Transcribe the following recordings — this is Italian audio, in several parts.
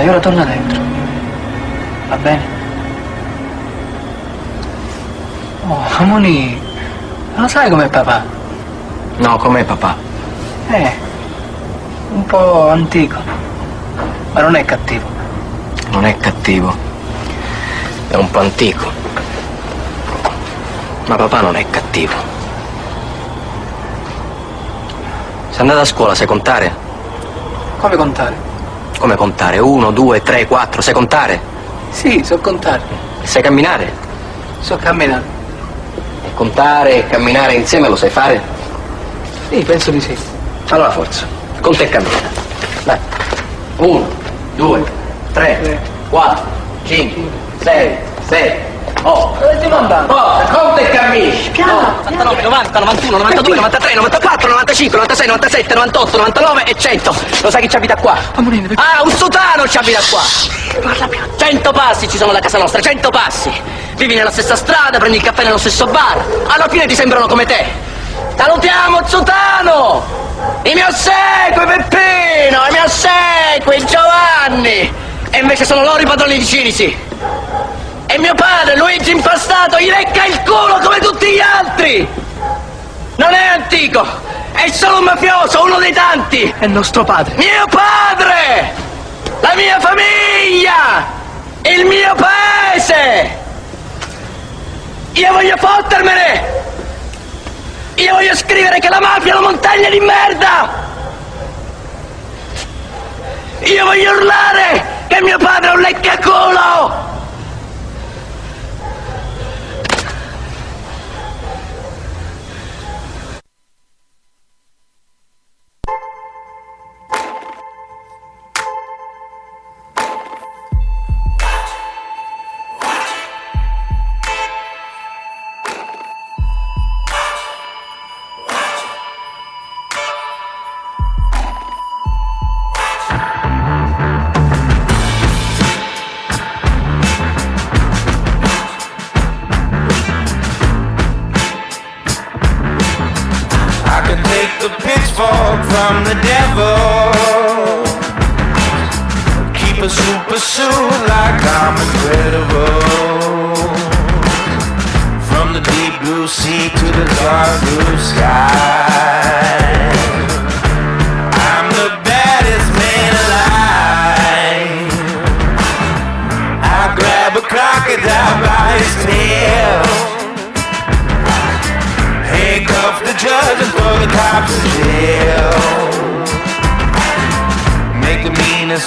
Dai, ora torna dentro. Va bene? Oh, Moni, lo sai com'è papà? No, com'è papà? Eh, un po' antico, ma non è cattivo. Non è cattivo. È un po' antico. Ma papà non è cattivo. Sei andata a scuola, sai contare? Come contare? Come contare? Uno, due, tre, quattro, sai contare? Sì, so contare. Sai camminare? So camminare. E contare e camminare insieme lo sai fare? Sì, penso di sì. Allora forza, conta e cammina. Dai. Uno, due, tre, quattro, cinque, sei, sette, otto. Dove stiamo andando? Forza, conta e cammina. Piano, 99, 90, 91, 92, 93, 94, 95, 96, 97, 98, 99 e 100. Lo sai chi ci abita qua? Ah, un sotano ci abita qua. Parla piano. 100 passi ci sono da casa nostra, 100 passi. Vivi nella stessa strada, prendi il caffè nello stesso bar. Alla fine ti sembrano come te. Salutiamo Zotano! Il mio segue Peppino, il mio segue Giovanni! E invece sono loro i padroni di Cinisi! E mio padre, Luigi Impastato, gli lecca il culo come tutti gli altri! Non è antico! È solo un mafioso, uno dei tanti! È nostro padre. Mio padre! La mia famiglia! Il mio paese! Io voglio fottermene! Io voglio scrivere che la mafia è una montagna di merda! Io voglio urlare che mio padre è un leccaculo!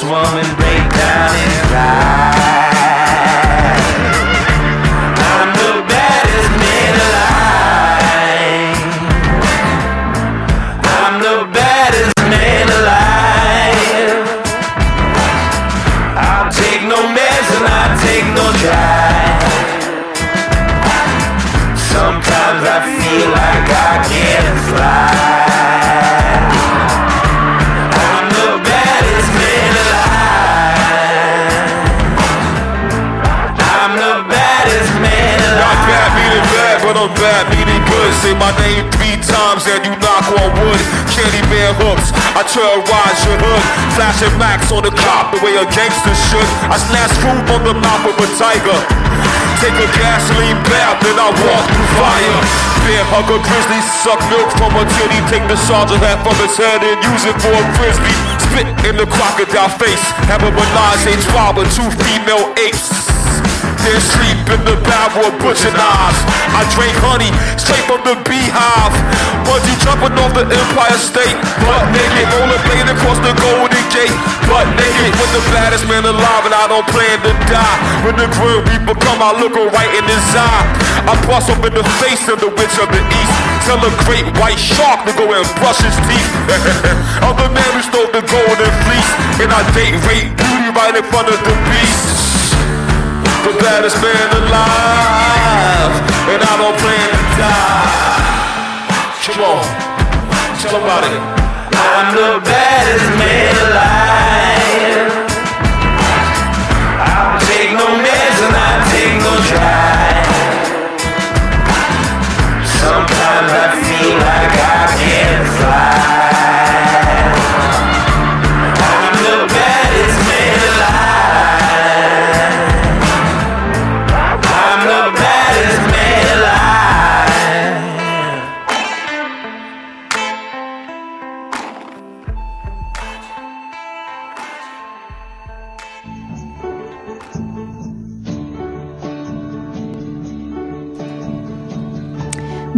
Meanest woman break down and cry. I'm the baddest man alive. I'm the baddest man alive. I'll take no mess and I'll take no. Sometimes I feel like Say my name three times and you knock on wood. Candy bear hooks, I terrorize your hood. Flashing max on the cop the way a gangster should. I snatch food on the mouth of a tiger. Take a gasoline bath, then I walk through fire. Bear hug a grizzly, suck milk from a titty. Take the sergeant hat from his head and use it for a frisbee. Spit in the crocodile face. Have a menage a trois with two female apes. Then sleep in the barrel of butcher knives. I drink honey straight from the beehive. Bungee jumping off the Empire State. Butt naked, rollerblade across the Golden Gate. Butt naked with the baddest man alive, and I don't plan to die. When the grim reaper come, I look her right in his eye. I bust up in the face of the witch of the east. Tell a great white shark to go and brush his teeth. I'm the man who stole the golden fleece, and I date rape beauty right in front of the beast the baddest man alive, and I don't plan to die. Come on, tell about. I'm the baddest man alive.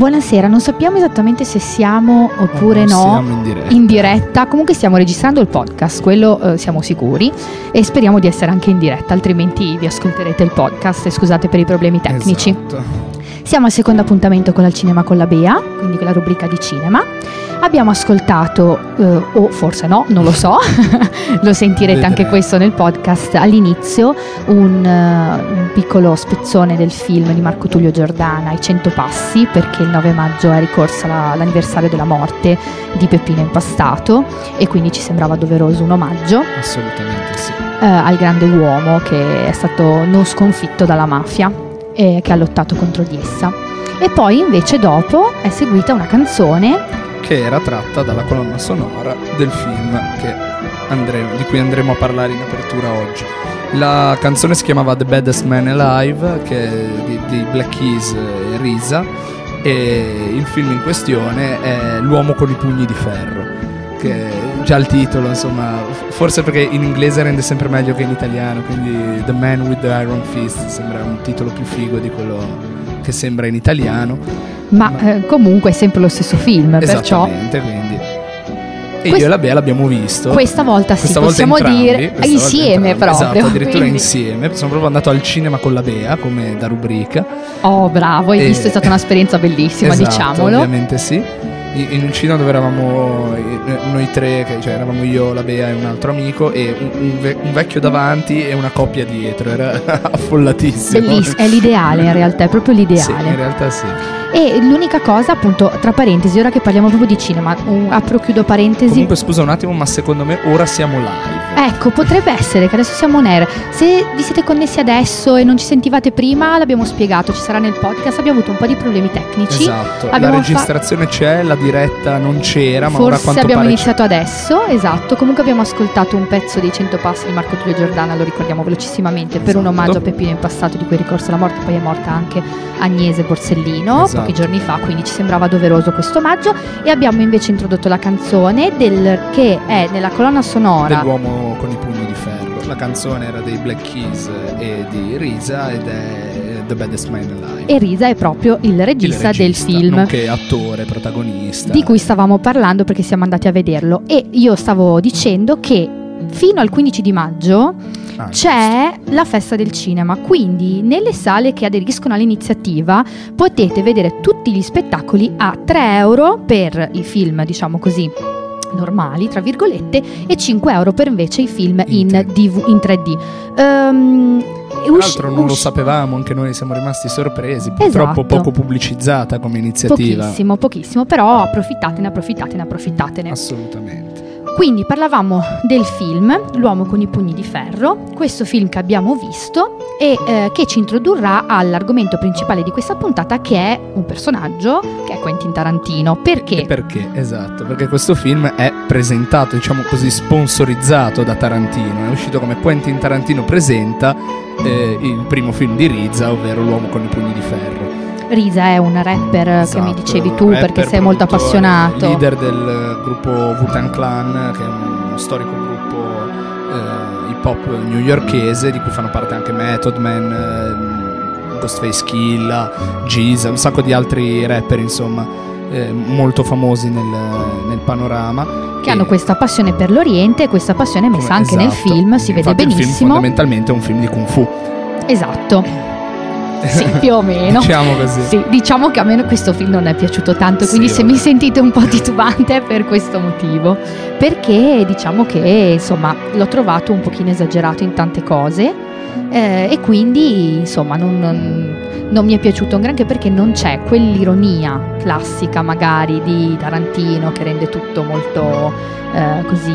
Buonasera, non sappiamo esattamente se siamo oppure no siamo in diretta. in diretta. Comunque stiamo registrando il podcast, quello eh, siamo sicuri e speriamo di essere anche in diretta, altrimenti vi ascolterete il podcast e scusate per i problemi tecnici. Esatto. Siamo al secondo appuntamento con il cinema con la Bea, quindi con la rubrica di cinema. Abbiamo ascoltato, eh, o forse no, non lo so, lo sentirete anche questo nel podcast. All'inizio, un, eh, un piccolo spezzone del film di Marco Tullio Giordana, I Cento Passi, perché il 9 maggio è ricorsa la- l'anniversario della morte di Peppino Impastato e quindi ci sembrava doveroso un omaggio. Assolutamente sì. eh, al grande uomo che è stato non sconfitto dalla mafia e che ha lottato contro di essa. E poi invece dopo è seguita una canzone Che era tratta dalla colonna sonora del film andremo- di cui andremo a parlare in apertura oggi. La canzone si chiamava The Baddest Man Alive, che è di, di Black Keys e Risa, e il film in questione è L'uomo con i pugni di ferro. Che già il titolo, insomma, forse perché in inglese rende sempre meglio che in italiano, quindi The Man with the Iron Fist sembra un titolo più figo di quello che sembra in italiano. ma eh, comunque è sempre lo stesso film, perciò Esattamente, quindi. E Quest- io e la Bea l'abbiamo visto. questa volta sì Questa volta possiamo entrambi, dire volta insieme entrambi. proprio. Esatto, addirittura quindi- insieme. Sono proprio andato al cinema con la Bea, come da rubrica. Oh bravo, hai E- visto, è stata un'esperienza bellissima, Esatto, diciamolo. Ovviamente sì. In un cinema dove eravamo noi tre, cioè eravamo io, la Bea e un altro amico, e un, un ve- un vecchio davanti e una coppia dietro. Era affollatissimo. Bellissimo, è l'ideale in realtà, è proprio Sì, in l'ideale. realtà sì. e l'unica cosa, appunto, tra parentesi, ora che parliamo proprio di cinema, un- apro chiudo parentesi. Comunque scusa un attimo, ma secondo me ora siamo live. Ecco, potrebbe essere che adesso siamo on air. Se vi siete connessi adesso e non ci sentivate prima, l'abbiamo spiegato, ci sarà nel podcast. Abbiamo avuto un po' di problemi tecnici. Esatto, la Abbiamo registrazione c'è, la diretta non c'era, ma ora Forse quanto abbiamo pare iniziato adesso, esatto. Comunque abbiamo ascoltato un pezzo dei 100 passi di Marco Tullio Giordana, lo ricordiamo velocissimamente, per un Esatto. omaggio a Peppino in passato di cui è ricorso la morte, poi è morta anche Agnese Borsellino Esatto. pochi giorni fa, quindi ci sembrava doveroso questo omaggio e abbiamo invece introdotto la canzone del, che è nella colonna sonora dell'uomo con i pugni di ferro. La canzone era dei Black Keys e di Risa ed è The Baddest Man Alive. e Risa è proprio il Il regista, del regista, film. Nonché attore, protagonista. di cui stavamo parlando perché siamo andati a vederlo e io stavo dicendo che fino al 15 di maggio Ah, c'è la festa del cinema, quindi nelle sale che aderiscono all'iniziativa potete vedere tutti gli spettacoli a 3 euro per i film, diciamo così normali tra virgolette e 5 euro per invece i film in, In 3D. DV in 3D Ehm, Tra l'altro non lo sapevamo, anche noi siamo rimasti sorpresi. Purtroppo Esatto. poco pubblicizzata come iniziativa. pochissimo pochissimo però approfittatene approfittatene approfittatene Assolutamente. Quindi parlavamo del film L'uomo con i pugni di ferro, questo film che abbiamo visto e eh, che ci introdurrà all'argomento principale di questa puntata che è un personaggio che è Quentin Tarantino. Perché? E perché? Esatto, perché questo film è presentato, diciamo così, sponsorizzato da Tarantino. È uscito come Quentin Tarantino presenta eh, il primo film di Rizza, ovvero L'uomo con i pugni di ferro. Risa è un rapper Esatto, che mi dicevi tu rapper, perché sei molto appassionato. Leader del gruppo Wu-Tang Clan, che è uno storico gruppo eh, hip hop newyorkese, di cui fanno parte anche Method Man, eh, Ghostface Killa, Giza, un sacco di altri rapper, insomma, eh, molto famosi nel, nel panorama. Che hanno questa passione per l'Oriente e questa passione messa Come- anche nel esatto. film, si vede Infatti Il film benissimo. fondamentalmente è un film di Kung Fu. Esatto. Sì, più o meno. diciamo così. Sì, diciamo che a me questo film non è piaciuto tanto, Sì, quindi se vabbè. mi sentite un po' titubante è per questo motivo. Perché diciamo che insomma l'ho trovato un pochino esagerato in tante cose eh, e quindi insomma non, non- non mi è piaciuto un granché perché non c'è quell'ironia classica magari di Tarantino che rende tutto molto eh, così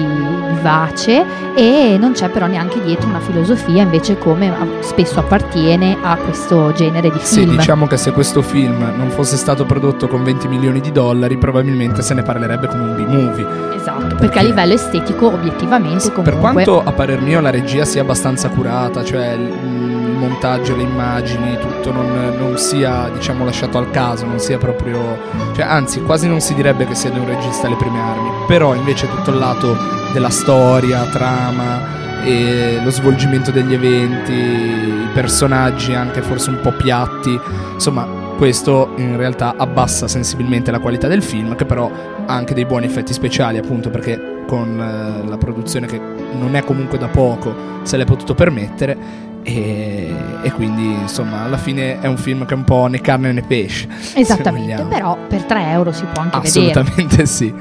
vivace e non c'è però neanche dietro una filosofia invece come a- spesso appartiene a questo genere di Sì, film. diciamo che se questo film non fosse stato prodotto con 20 milioni di dollari, probabilmente se ne parlerebbe come un B-movie. Esatto, perché, Perché- a livello estetico obiettivamente comunque Per quanto a parer mio la regia sia abbastanza curata, cioè il, il montaggio, le immagini, tutto non, non sia diciamo lasciato al caso, non sia proprio... cioè anzi quasi non si direbbe che sia di un regista alle prime armi, però invece tutto il lato della storia, trama lo svolgimento degli eventi, i personaggi anche forse un po' piatti, insomma questo in realtà abbassa sensibilmente la qualità del film, che però ha anche dei buoni effetti speciali, appunto perché con eh, la produzione che non è comunque da poco se l'è potuto permettere. E, e quindi insomma alla fine è un film che è un po' né carne né pesce Esattamente, però per 3 euro si può anche vedere. assolutamente sì.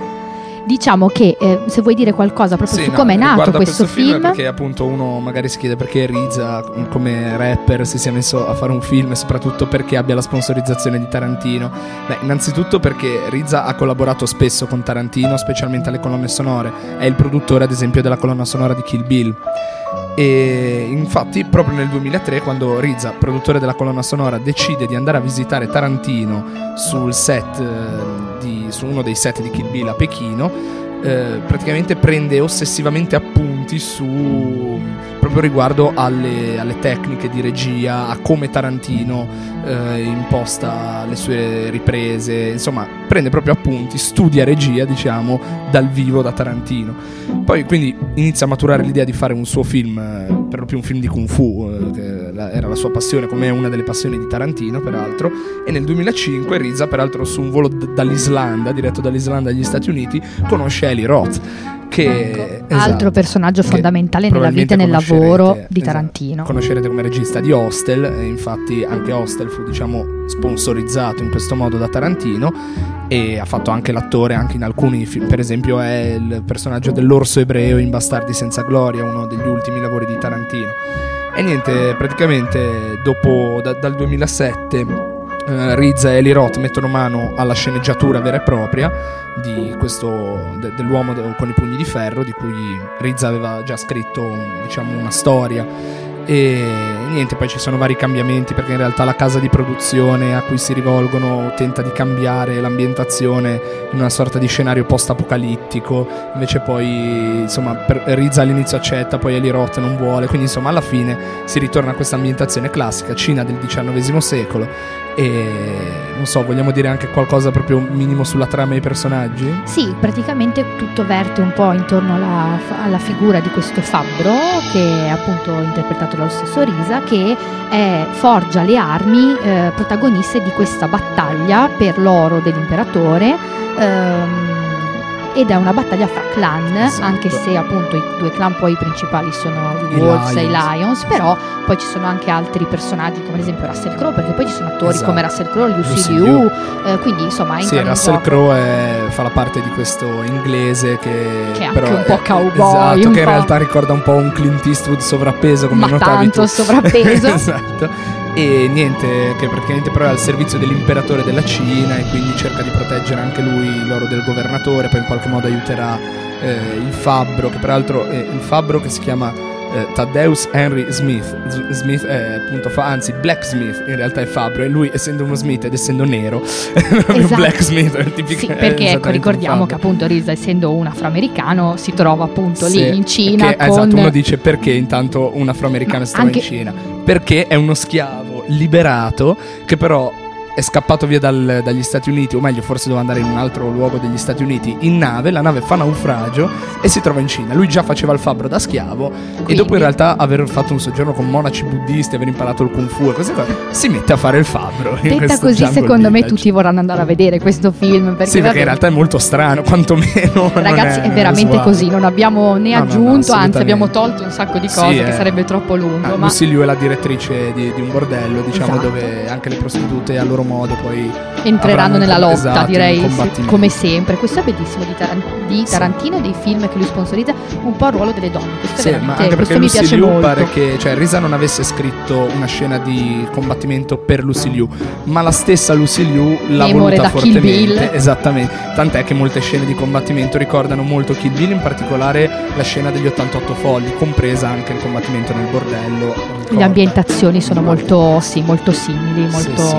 Diciamo che eh, se vuoi dire qualcosa proprio Sì, su no, come è nato a questo, film, perché appunto uno magari si chiede perché Riza come rapper si sia messo a fare un film e soprattutto perché abbia la sponsorizzazione di Tarantino. Beh innanzitutto perché Riza ha collaborato spesso con Tarantino specialmente alle colonne sonore. È il produttore ad esempio della colonna sonora di Kill Bill e infatti proprio nel 2003 quando Riza, produttore della colonna sonora, decide di andare a visitare Tarantino sul set eh, di, su uno dei set di Kill Bill a Pechino, eh, praticamente prende ossessivamente appunti su proprio riguardo alle, alle tecniche di regia, a come Tarantino eh, imposta le sue riprese, insomma prende proprio appunti, studia regia diciamo dal vivo da Tarantino. Poi quindi inizia a maturare l'idea di fare un suo film, eh, per lo più un film di kung fu, eh, che era la sua passione, come una delle passioni di Tarantino peraltro, e nel 2005 Riza, peraltro su un volo d- dall'Islanda, diretto dall'Islanda agli Stati Uniti, conosce Eli Roth, che Ecco, altro personaggio fondamentale nella vita e nel lavoro di esatto, Tarantino. conoscerete come regista di Hostel, e infatti anche Hostel fu diciamo sponsorizzato in questo modo da Tarantino e ha fatto anche l'attore anche in alcuni film, per esempio è il personaggio dell'orso ebreo in Bastardi senza gloria, uno degli ultimi lavori di Tarantino. E niente, praticamente dopo da- dal 2007 eh, Riza e Eli Roth mettono mano alla sceneggiatura vera e propria questo, de- dell'uomo de- con i pugni di ferro, di cui Riza aveva già scritto diciamo, una storia. E niente, poi ci sono vari cambiamenti perché in realtà la casa di produzione a cui si rivolgono tenta di cambiare l'ambientazione in una sorta di scenario post-apocalittico. Invece poi, insomma, per- Riza all'inizio accetta, poi Eli Roth non vuole. Quindi, insomma, alla fine si ritorna a questa ambientazione classica, Cina del XIX secolo. E non so, vogliamo dire anche qualcosa proprio minimo sulla trama e i personaggi? Sì, praticamente tutto verte un po' intorno alla, alla figura di questo fabbro, che è appunto interpretato dallo stesso Risa, che è- forgia le armi eh, protagoniste di questa battaglia per l'oro dell'imperatore. ehm, ed è una battaglia fra clan, Esatto. anche se appunto i due clan poi principali sono i I Wolves e i Lions. Però poi ci sono anche altri personaggi come ad esempio Russell Crowe, perché poi ci sono attori Esatto. come Russell Crowe, Lucy, Liu, eh, quindi insomma Sì, in Russell. Crowe fa la parte di questo inglese che, Che è però un po' cowboy, esatto, un che in po'. realtà ricorda un po' un Clint Eastwood sovrappeso come Ma notavi tanto tu. sovrappeso. esatto. E niente, che praticamente però è al servizio dell'imperatore della Cina e quindi cerca di proteggere anche lui l'oro del governatore, poi in qualche modo aiuterà eh, il fabbro, che peraltro è il fabbro che si chiama eh, Thaddeus Henry Smith. Smith è appunto fa, anzi Blacksmith in realtà è fabbro e lui essendo uno Smith ed essendo nero Esatto. Blacksmith. è tipico- Sì, perché ecco, ricordiamo che appunto Risa, essendo un afroamericano, si trova appunto Sì, lì in Cina che- con... Esatto, uno dice perché intanto un afroamericano Ma si trova anche- in Cina. Perché è uno schiavo liberato che però è scappato via dal- dagli Stati Uniti, o meglio, forse doveva andare in un altro luogo degli Stati Uniti in nave. La nave fa naufragio e si trova in Cina. Lui già faceva il fabbro da schiavo e Quindi- dopo in realtà aver fatto un soggiorno con monaci buddisti, aver imparato il kung fu e cose cose, si mette a fare il fabbro. Detta così, secondo me village. tutti vorranno andare a vedere questo film. Perché, Sì, perché vabbè, in realtà è molto strano, quantomeno. Ragazzi, è, non veramente usuale. così, non abbiamo né No, no, no, aggiunto, anzi abbiamo tolto un sacco di Sì, cose che eh. sarebbe troppo lungo. Ah, ma Lucy Liu è la direttrice di, di un bordello, diciamo, Esatto. dove anche le prostitute a loro modo poi entreranno nella lotta, esatto, direi, come sempre. Questo è bellissimo di, Taran- di Sì. Tarantino, dei film che lui sponsorizza, un po' il ruolo delle donne. Questo, Sì, è ma anche perché mi Lucy piace Liu molto. pare che cioè Risa non avesse scritto una scena di combattimento per Lucy Liu, ma la stessa Lucy Liu l'ha Memore voluta fortemente. Esattamente. Tant'è che molte scene di combattimento ricordano molto Kill Bill, in particolare la scena degli 88 folli, compresa anche il combattimento nel bordello. Le ricorda. ambientazioni sono molto, sì, molto simili, molto... sì.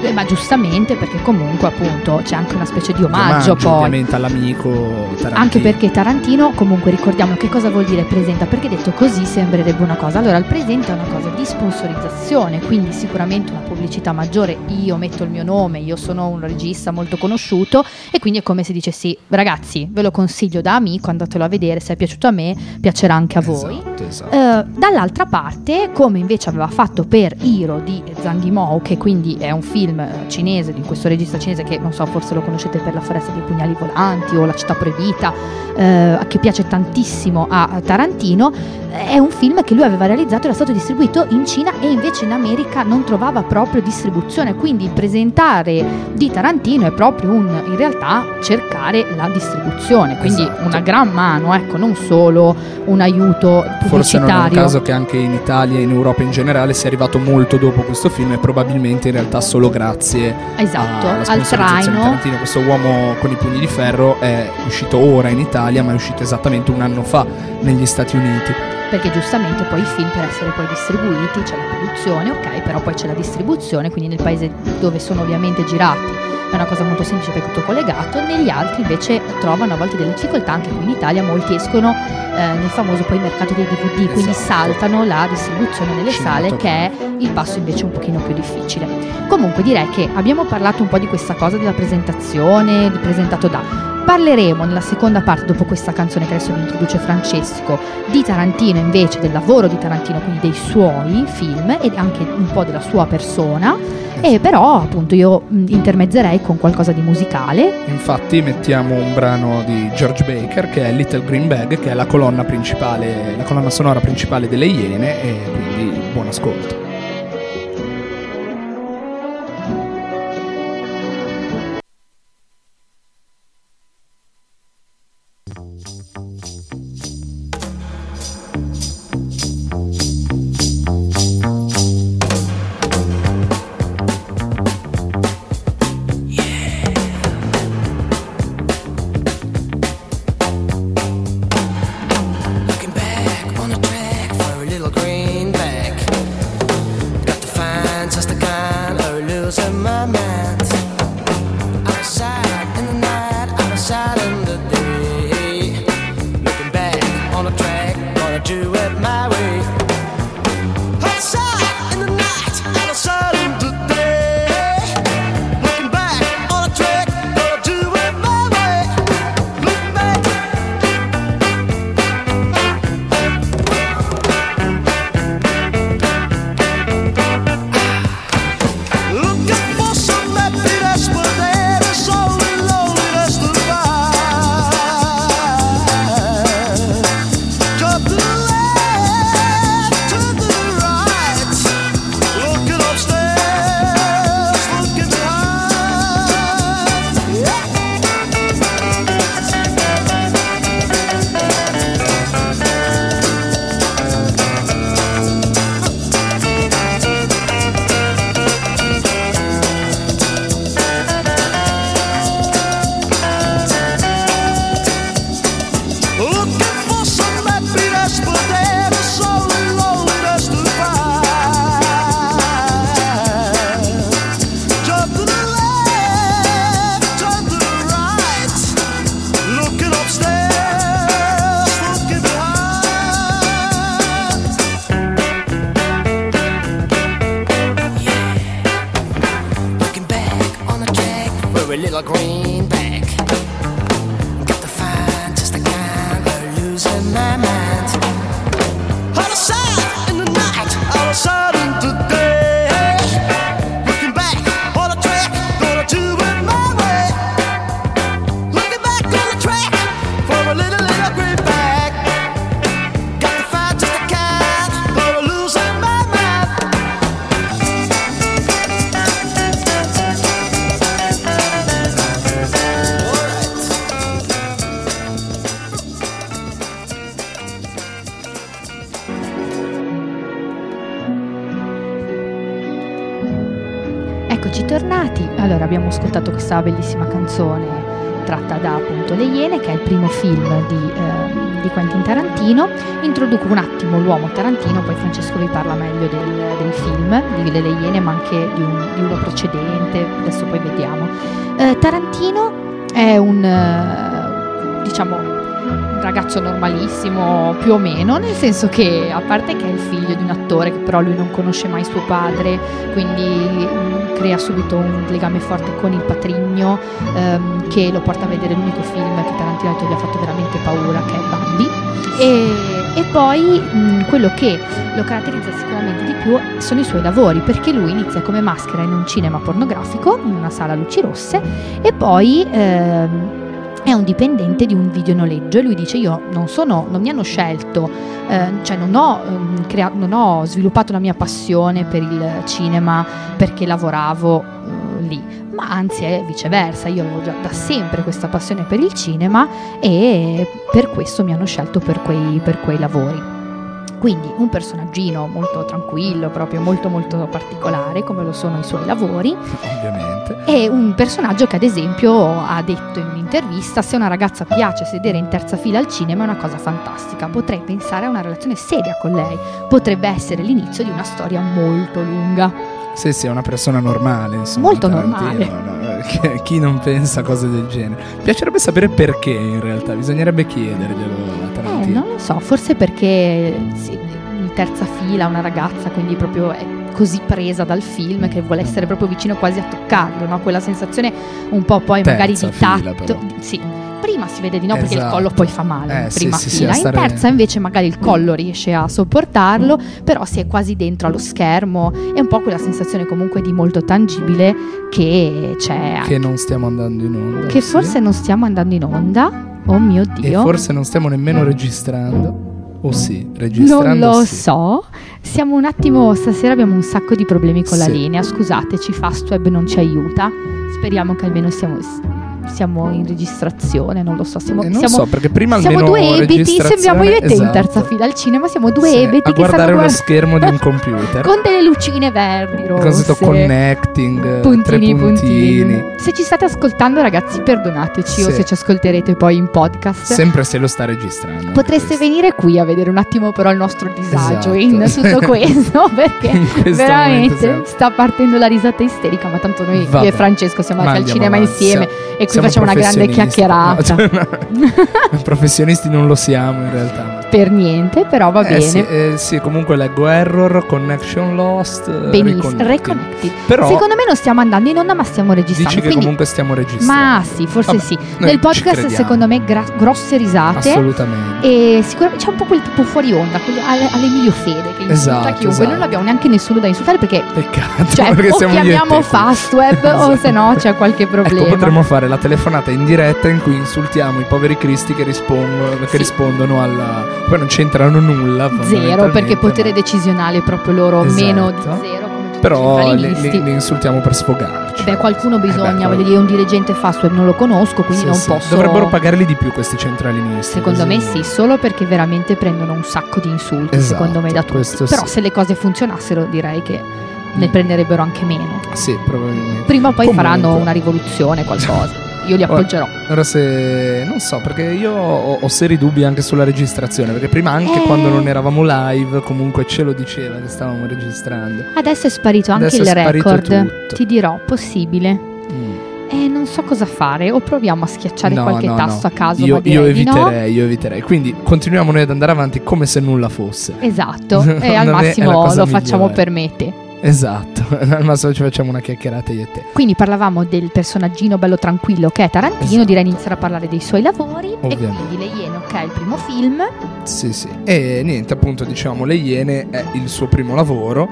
Eh, ma giustamente perché comunque appunto c'è anche una specie di omaggio, Omaggio, poi. ovviamente all'amico Tarantino. Anche perché Tarantino, comunque ricordiamo che cosa vuol dire presenta, perché detto così sembrerebbe una cosa. Allora, il presenta è una cosa di sponsorizzazione, quindi sicuramente una pubblicità maggiore. Io metto il mio nome, io sono un regista molto conosciuto e quindi è come se dicessi ragazzi, ve lo consiglio da amico, andatelo a vedere, se è piaciuto a me, piacerà anche a voi. Esatto, esatto. Eh, dall'altra parte, come invece aveva fatto per Hiro di Zhang Yimou, che quindi è un film eh, cinese di questo regista cinese che non so, forse lo conoscete per La foresta dei pugnali volanti o La città proibita, eh, che piace tantissimo a Tarantino. È un film che lui aveva realizzato, era stato distribuito in Cina e invece in America non trovava proprio distribuzione. Quindi il presentare di Tarantino è proprio un, in realtà, cercare la distribuzione. Quindi Esatto. una gran mano, ecco, non solo un aiuto Forse pubblicitario. non è un caso che anche in Italia e in Europa in generale sia arrivato molto dopo questo film e probabilmente in realtà solo grazie Esatto, alla al traino. Tarantino. Questo uomo con i pugni di ferro è uscito ora in Italia, ma è uscito esattamente un anno fa negli Stati Uniti. Perché giustamente poi i film per essere poi distribuiti c'è la produzione, ok, però poi c'è la distribuzione, quindi nel paese dove sono ovviamente girati è una cosa molto semplice perché tutto collegato, negli altri invece trovano a volte delle difficoltà, anche qui in Italia molti escono eh, nel famoso poi mercato dei DVD, quindi Esatto. saltano la distribuzione nelle sale che è il passo invece un pochino più difficile. Comunque direi che abbiamo parlato un po' di questa cosa della presentazione, di presentato da Parleremo nella seconda parte, dopo questa canzone che adesso vi introduce Francesco, di Tarantino invece, del lavoro di Tarantino, quindi dei suoi film e anche un po' della sua persona. E però appunto io intermezzerei con qualcosa di musicale. Infatti mettiamo un brano di George Baker che è Little Green Bag, che è la colonna principale, la colonna sonora principale delle Iene e quindi buon ascolto. Canzone tratta da appunto Le Iene, che è il primo film di, eh, di Quentin Tarantino. Introduco un attimo l'uomo Tarantino, poi Francesco vi parla meglio del, del film, di Le Iene, ma anche di, un- di uno precedente, adesso poi vediamo. Eh, Tarantino è un, eh, ragazzo normalissimo, più o meno, nel senso che a parte che è il figlio di un attore che però lui non conosce mai suo padre, quindi mm, crea subito un legame forte con il patrigno ehm, che lo porta a vedere l'unico film che Tarantino gli ha fatto veramente paura, che è Bambi. E, e poi mh, quello che lo caratterizza sicuramente di più sono i suoi lavori, perché lui inizia come maschera in un cinema pornografico, in una sala a luci rosse, e poi ehm, è un dipendente di un videonoleggio e lui dice io non sono, non mi hanno scelto, eh, cioè non ho, ehm, crea- non ho sviluppato la mia passione per il cinema perché lavoravo eh, lì, ma anzi è viceversa, io avevo già da sempre questa passione per il cinema e per questo mi hanno scelto per quei, per quei lavori. Quindi un personaggino molto tranquillo, proprio molto molto particolare, come lo sono i suoi lavori, Ovviamente. e un personaggio che ad esempio ha detto in un'intervista se una ragazza piace sedere in terza fila al cinema è una cosa fantastica, potrei pensare a una relazione seria con lei, potrebbe essere l'inizio di una storia molto lunga. Sì, sì, è una persona normale, insomma. Molto Tarantino, no? Che- Chi non pensa a cose del genere? Piacerebbe sapere perché in realtà, bisognerebbe chiederglielo Eh, non lo so, forse perché sì, in terza fila una ragazza, quindi proprio è così presa dal film che vuole essere proprio vicino quasi a toccarlo, no? Quella sensazione un po' poi magari Terza di fila, tatto. però. Sì. Prima si vede di no perché il Esatto. collo poi fa male, Eh, in sì, prima sì, sì, fila. In terza invece magari il collo riesce a sopportarlo, però si è quasi dentro allo schermo. È un po' quella sensazione comunque di molto tangibile che c'è. Che non stiamo andando in onda. che forse non stiamo andando in onda. Oh mio E Dio. forse non stiamo nemmeno registrando. O sì, registrando Non lo sì. so. Siamo un attimo. Stasera abbiamo un sacco di problemi con la Sì. linea. Scusateci, Fastweb non ci aiuta. Speriamo che almeno siamo, siamo in registrazione. Non lo so. Siamo, Eh, non siamo, so, perché prima siamo almeno due ebiti. Sembriamo io e te in esatto. terza fila al cinema. Siamo due Sì, ebiti a che guardare uno guard- schermo di un computer. con delle lucine verdi. Rosse. scritto connecting, Puntini, puntini. puntini. Se ci state ascoltando, ragazzi, perdonateci o Sì. se ci ascolterete poi in podcast. Sempre se lo sta registrando. Potreste venire qui a vedere un attimo però il nostro disagio Esatto. in tutto questo perché questo veramente sta partendo la risata isterica ma tanto noi Vabbè. io e Francesco siamo andati al cinema avanti, insieme siamo- e qui facciamo una grande chiacchierata No, cioè, no. professionisti non lo siamo in realtà. Per niente però va Eh bene sì, eh, sì, comunque leggo error, connection lost, eh, benissimo reconnected Però secondo me non stiamo andando in onda ma stiamo registrando dici che quindi comunque stiamo registrando. ma sì forse Vabbè, sì nel podcast secondo me gra- grosse risate Assolutamente. E sicuramente c'è un po' quel tipo fuori onda, quello alle- all'Emilio Fede che insulta Esatto, chiunque. esatto. Non abbiamo neanche nessuno da insultare perché Peccato, cioè, perché o siamo chiamiamo. Fastweb o se no c'è qualche problema. Ecco, potremmo fare la telefonata in diretta in cui insultiamo i poveri cristi che rispondono, che Sì. rispondono alla. Poi non c'entrano nulla. Zero, perché potere ma- decisionale è proprio loro Esatto. meno di zero come tutti Però centralinisti. li- li insultiamo per sfogarci. Beh, qualcuno Eh beh, bisogna, quello- voglio dire, un dirigente Fastweb non lo conosco, quindi Sì, non sì. posso. Dovrebbero pagarli di più questi centralinisti. Secondo me così- sì, solo perché veramente prendono un sacco di insulti, Esatto, secondo me da tutti. Però sì. se le cose funzionassero direi che ne Mm. prenderebbero anche meno. Sì, probabilmente. Prima o poi Comunque. faranno una rivoluzione, qualcosa. Io li appoggerò. Ora se... Non so, perché io ho, ho seri dubbi anche sulla registrazione, perché prima anche Eh. quando non eravamo live comunque ce lo diceva che stavamo registrando. Adesso è sparito anche Adesso il record. tutto. Ti dirò, possibile. Mm. Eh, non so cosa fare. O proviamo a schiacciare No, qualche no, tasto no. a caso. Io, io eviterei, io eviterei. Quindi continuiamo noi ad andare avanti come se nulla fosse. Esatto, e al è la massimo lo facciamo migliore. per me e te. Esatto, al massimo ci facciamo una chiacchierata io e te. Quindi parlavamo del personaggino bello tranquillo che è Tarantino, Esatto. direi iniziare a parlare dei suoi lavori Ovviamente. e quindi Le che è il primo film. Sì, sì. E niente, appunto, diciamo, Le Iene è il suo primo lavoro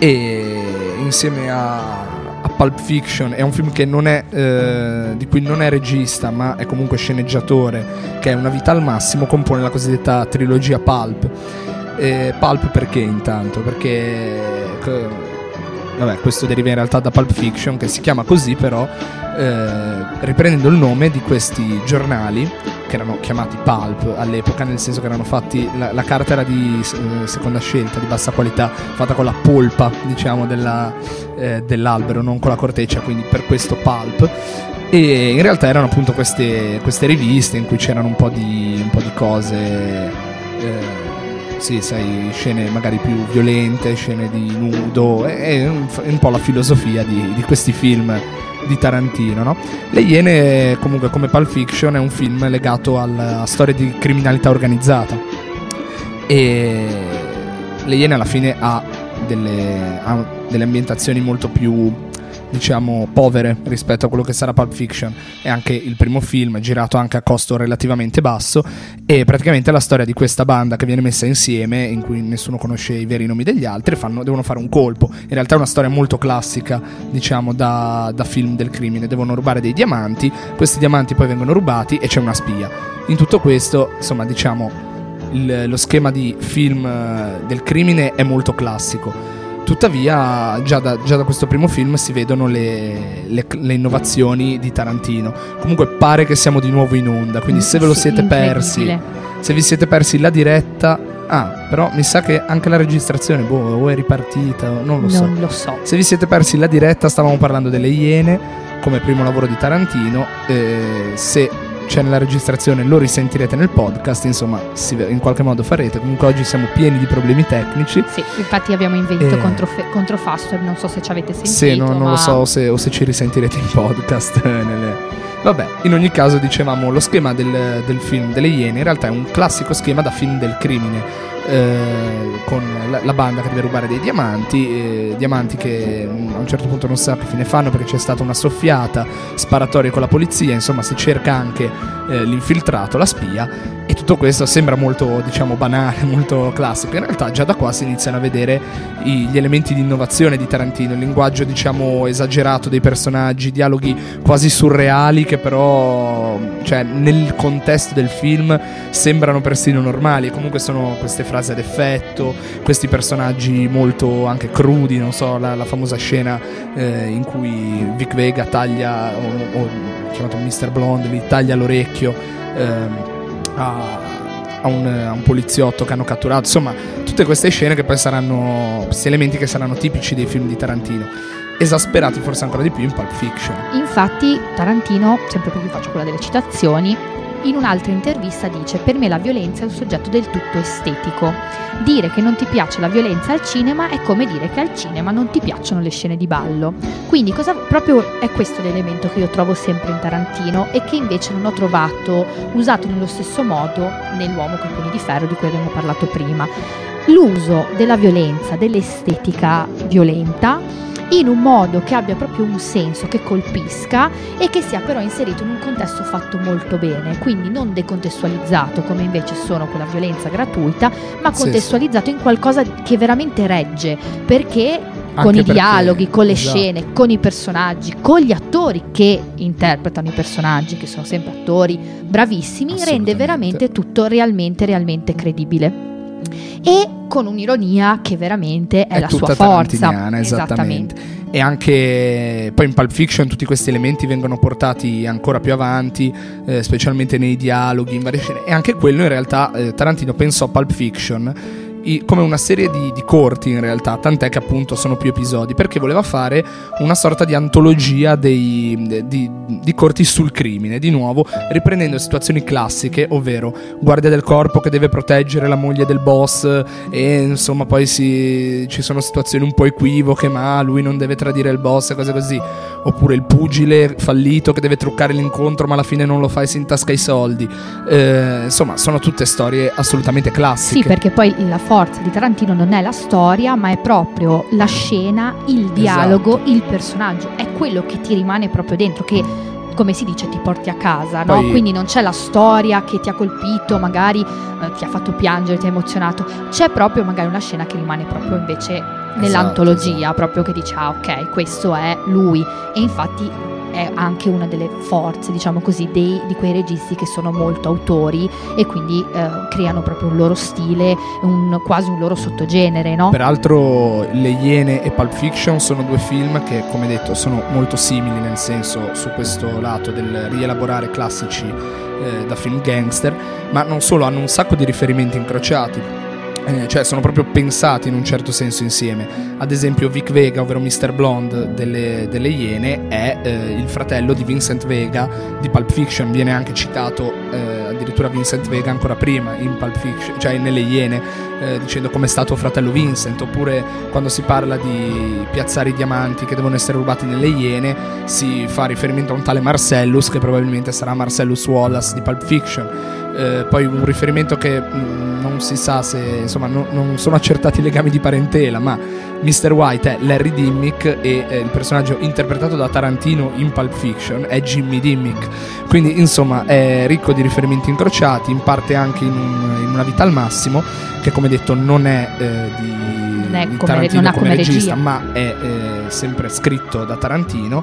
e insieme a, a Pulp Fiction è un film che non è, eh, di cui non è regista, ma è comunque sceneggiatore, che è Una vita al massimo, compone la cosiddetta trilogia Pulp. Eh, Pulp perché intanto? Perché... Vabbè, questo deriva in realtà da Pulp Fiction, che si chiama così però, eh, riprendendo il nome di questi giornali che erano chiamati pulp all'epoca, nel senso che erano fatti. La, la carta era di eh, seconda scelta, di bassa qualità, fatta con la polpa, diciamo, della- eh, dell'albero, non con la corteccia, quindi per questo pulp. E in realtà erano appunto queste, queste riviste in cui c'erano un po' di, un po' di cose. Sì, sai, scene magari più violente, scene di nudo, è un, è un po' la filosofia di, di questi film di Tarantino, no? Le Iene, comunque, come Pulp Fiction, è un film legato alla storia di criminalità organizzata. E Le Iene alla fine ha delle, ha delle ambientazioni molto più diciamo povere rispetto a quello che sarà Pulp Fiction. È anche il primo film girato anche a costo relativamente basso e praticamente la storia di questa banda che viene messa insieme in cui nessuno conosce i veri nomi degli altri fanno- devono fare un colpo. In realtà è una storia molto classica diciamo da, da film del crimine. Devono rubare dei diamanti questi diamanti poi vengono rubati e c'è una spia. In tutto questo insomma diciamo il- lo schema di film eh, del crimine è molto classico Tuttavia, già da, già da questo primo film si vedono le, le- le innovazioni di Tarantino. Comunque, pare che siamo di nuovo in onda. Quindi, se ve lo siete persi, se vi siete persi la diretta, ah, però mi sa che anche la registrazione, boh, o è ripartita, non lo so. Non lo so. Se vi siete persi la diretta, stavamo parlando delle Iene come primo lavoro di Tarantino. eh, se c'è nella registrazione lo risentirete nel podcast. Insomma, in qualche modo farete. Comunque, oggi siamo pieni di problemi tecnici. Sì, infatti abbiamo invertito Eh. contro, contro Fastweb, non so se ci avete sentito. Sì, no- non ma- lo so se, o se ci risentirete in podcast. eh, nelle- Vabbè, in ogni caso dicevamo lo schema del, del film delle Iene in realtà è un classico schema da film del crimine. Eh, con la, la banda che deve rubare dei diamanti, eh, diamanti che mm, a un certo punto non sa che fine fanno perché c'è stata una soffiata, sparatorie con la polizia, insomma si cerca anche eh, l'infiltrato, la spia e tutto questo sembra molto diciamo banale, molto classico, in realtà già da qua si iniziano a vedere i- gli elementi di innovazione di Tarantino, il linguaggio diciamo esagerato dei personaggi, dialoghi quasi surreali che però cioè, nel contesto del film sembrano persino normali comunque sono queste frasi ad effetto, questi personaggi molto anche crudi, non so, la, la famosa scena eh, in cui Vic Vega taglia, o, o chiamato Mr. Blonde, gli taglia l'orecchio ehm, a, a un, a un poliziotto che hanno catturato, insomma tutte queste scene che poi saranno, questi elementi che saranno tipici dei film di Tarantino, esasperati forse ancora di più in Pulp Fiction. Infatti Tarantino, sempre perché faccio quella delle citazioni, in un'altra intervista dice per me la violenza è un soggetto del tutto estetico. Dire che non ti piace la violenza al cinema è come dire che al cinema non ti piacciono le scene di ballo. Quindi cosa, proprio è questo l'elemento che io trovo sempre in Tarantino e che invece non ho trovato usato nello stesso modo nell'uomo con i pugni di ferro di cui abbiamo parlato prima. L'uso della violenza, dell'estetica violenta in un modo che abbia proprio un senso, che colpisca e che sia però inserito in un contesto fatto molto bene, quindi non decontestualizzato come invece sono quella violenza gratuita, ma Sì, contestualizzato in qualcosa che veramente regge, perché con Anche i perché- dialoghi, con le esatto. scene, con i personaggi, con gli attori che interpretano i personaggi, che sono sempre attori bravissimi, rende veramente tutto realmente, realmente credibile. E con un'ironia che veramente è, È la tutta sua forza. tarantiniana, esattamente. E anche poi in Pulp Fiction tutti questi elementi vengono portati ancora più avanti, eh, specialmente nei dialoghi, in varie scene. E anche quello in realtà eh, Tarantino pensò a Pulp Fiction i- come una serie di, di corti in realtà, tant'è che appunto sono più episodi, perché voleva fare una sorta di antologia dei, di, di corti sul crimine, di nuovo riprendendo situazioni classiche, ovvero guardia del corpo che deve proteggere la moglie del boss e insomma poi si- ci sono situazioni un po' equivoche, ma lui non deve tradire il boss e cose così, oppure il pugile fallito che deve truccare l'incontro ma alla fine non lo fa e si intasca i soldi. Eh, insomma, sono tutte storie assolutamente classiche. Sì, perché poi la forza di Tarantino non è la storia, ma è proprio la scena, il dialogo, Esatto. il personaggio. È quello che ti rimane proprio dentro, che come si dice ti porti a casa, no? Poi- Quindi non c'è la storia che ti ha colpito, magari eh, ti ha fatto piangere, ti ha emozionato. C'è proprio magari una scena che rimane proprio invece nell'antologia, esatto. proprio che dice ah ok, questo è lui. E infatti è anche una delle forze, diciamo così, dei- di quei registi che sono molto autori e quindi eh, creano proprio un loro stile, un- quasi un loro sottogenere, no? Peraltro Le Iene e Pulp Fiction sono due film che, come detto, sono molto simili nel senso su questo lato del rielaborare classici eh, da film gangster, ma non solo, hanno un sacco di riferimenti incrociati. Eh, cioè sono proprio pensati in un certo senso insieme. Ad esempio Vic Vega, ovvero Mr. Blonde delle, delle Iene, è eh, il fratello di Vincent Vega di Pulp Fiction, viene anche citato eh, addirittura Vincent Vega ancora prima in Pulp Fiction, cioè nelle Iene, eh, dicendo come è stato fratello Vincent, oppure quando si parla di piazzare i diamanti che devono essere rubati nelle Iene, si fa riferimento a un tale Marcellus che probabilmente sarà Marcellus Wallace di Pulp Fiction. Eh, poi un riferimento che mh, non si sa se insomma no- non sono accertati i legami di parentela, ma Mr. White è Larry Dimmick e eh, il personaggio interpretato da Tarantino in Pulp Fiction è Jimmy Dimmick. Quindi insomma è ricco di riferimenti incrociati, in parte anche in, un- in una vita al massimo, che come detto non è eh, di, Non come- Tarantino non ha come come regista, regia. ma è eh, sempre scritto da Tarantino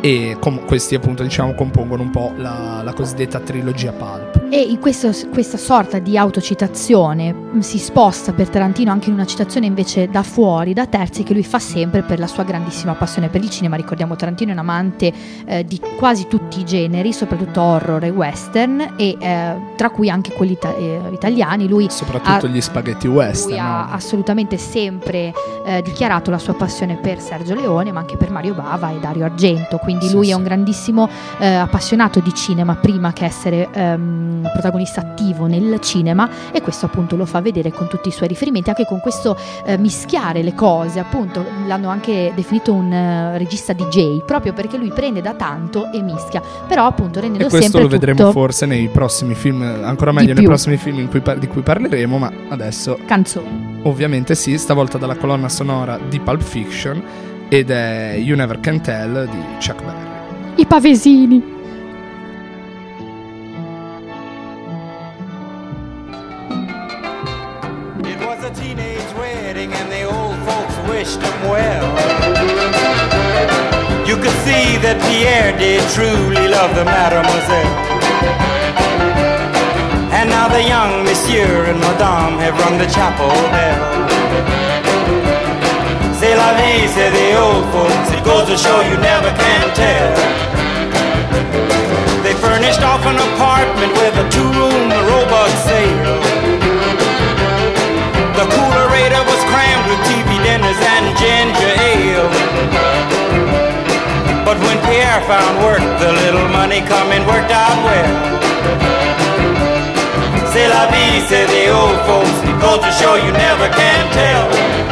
e com- questi appunto diciamo compongono un po' la, la cosiddetta trilogia Pulp. E in questo- questa sorta di autocitazione mh, si sposta per Tarantino anche in una citazione invece da fuori, da terzi, che lui fa sempre per la sua grandissima passione per il cinema. Ricordiamo Tarantino è un amante eh, di quasi tutti i generi, soprattutto horror e western, e eh, tra cui anche quelli ita- eh, italiani. Lui Soprattutto ha- gli spaghetti western. lui ha assolutamente sempre eh, dichiarato la sua passione per Sergio Leone, ma anche per Mario Bava e Dario Argento. Quindi Sì, lui sì. è un grandissimo eh, appassionato di cinema prima che essere ehm, protagonista attivo nel cinema e questo appunto lo fa vedere con tutti i suoi riferimenti, anche con questo eh, mischiare le cose. Appunto, l'hanno anche definito un eh, regista DJ proprio perché lui prende da tanto e mischia, però appunto rendendo E questo lo vedremo forse nei prossimi film, ancora meglio nei prossimi film in cui par- di cui parleremo, ma adesso canzoni. ovviamente sì, stavolta dalla colonna sonora di Pulp Fiction ed è You Never Can Tell di Chuck Berry. I pavesini. Wished him well. You could see that Pierre did truly love the mademoiselle. And now the young monsieur and madame have rung the chapel bell. C'est la vie, say the old folks. It goes to show you never can tell. They furnished off an apartment with a two-room robot sale. The coolerator was crammed with TV dinners and ginger ale. But when Pierre found work, the little money coming worked out well. C'est la vie, say the old folks. Goes to show you never can tell.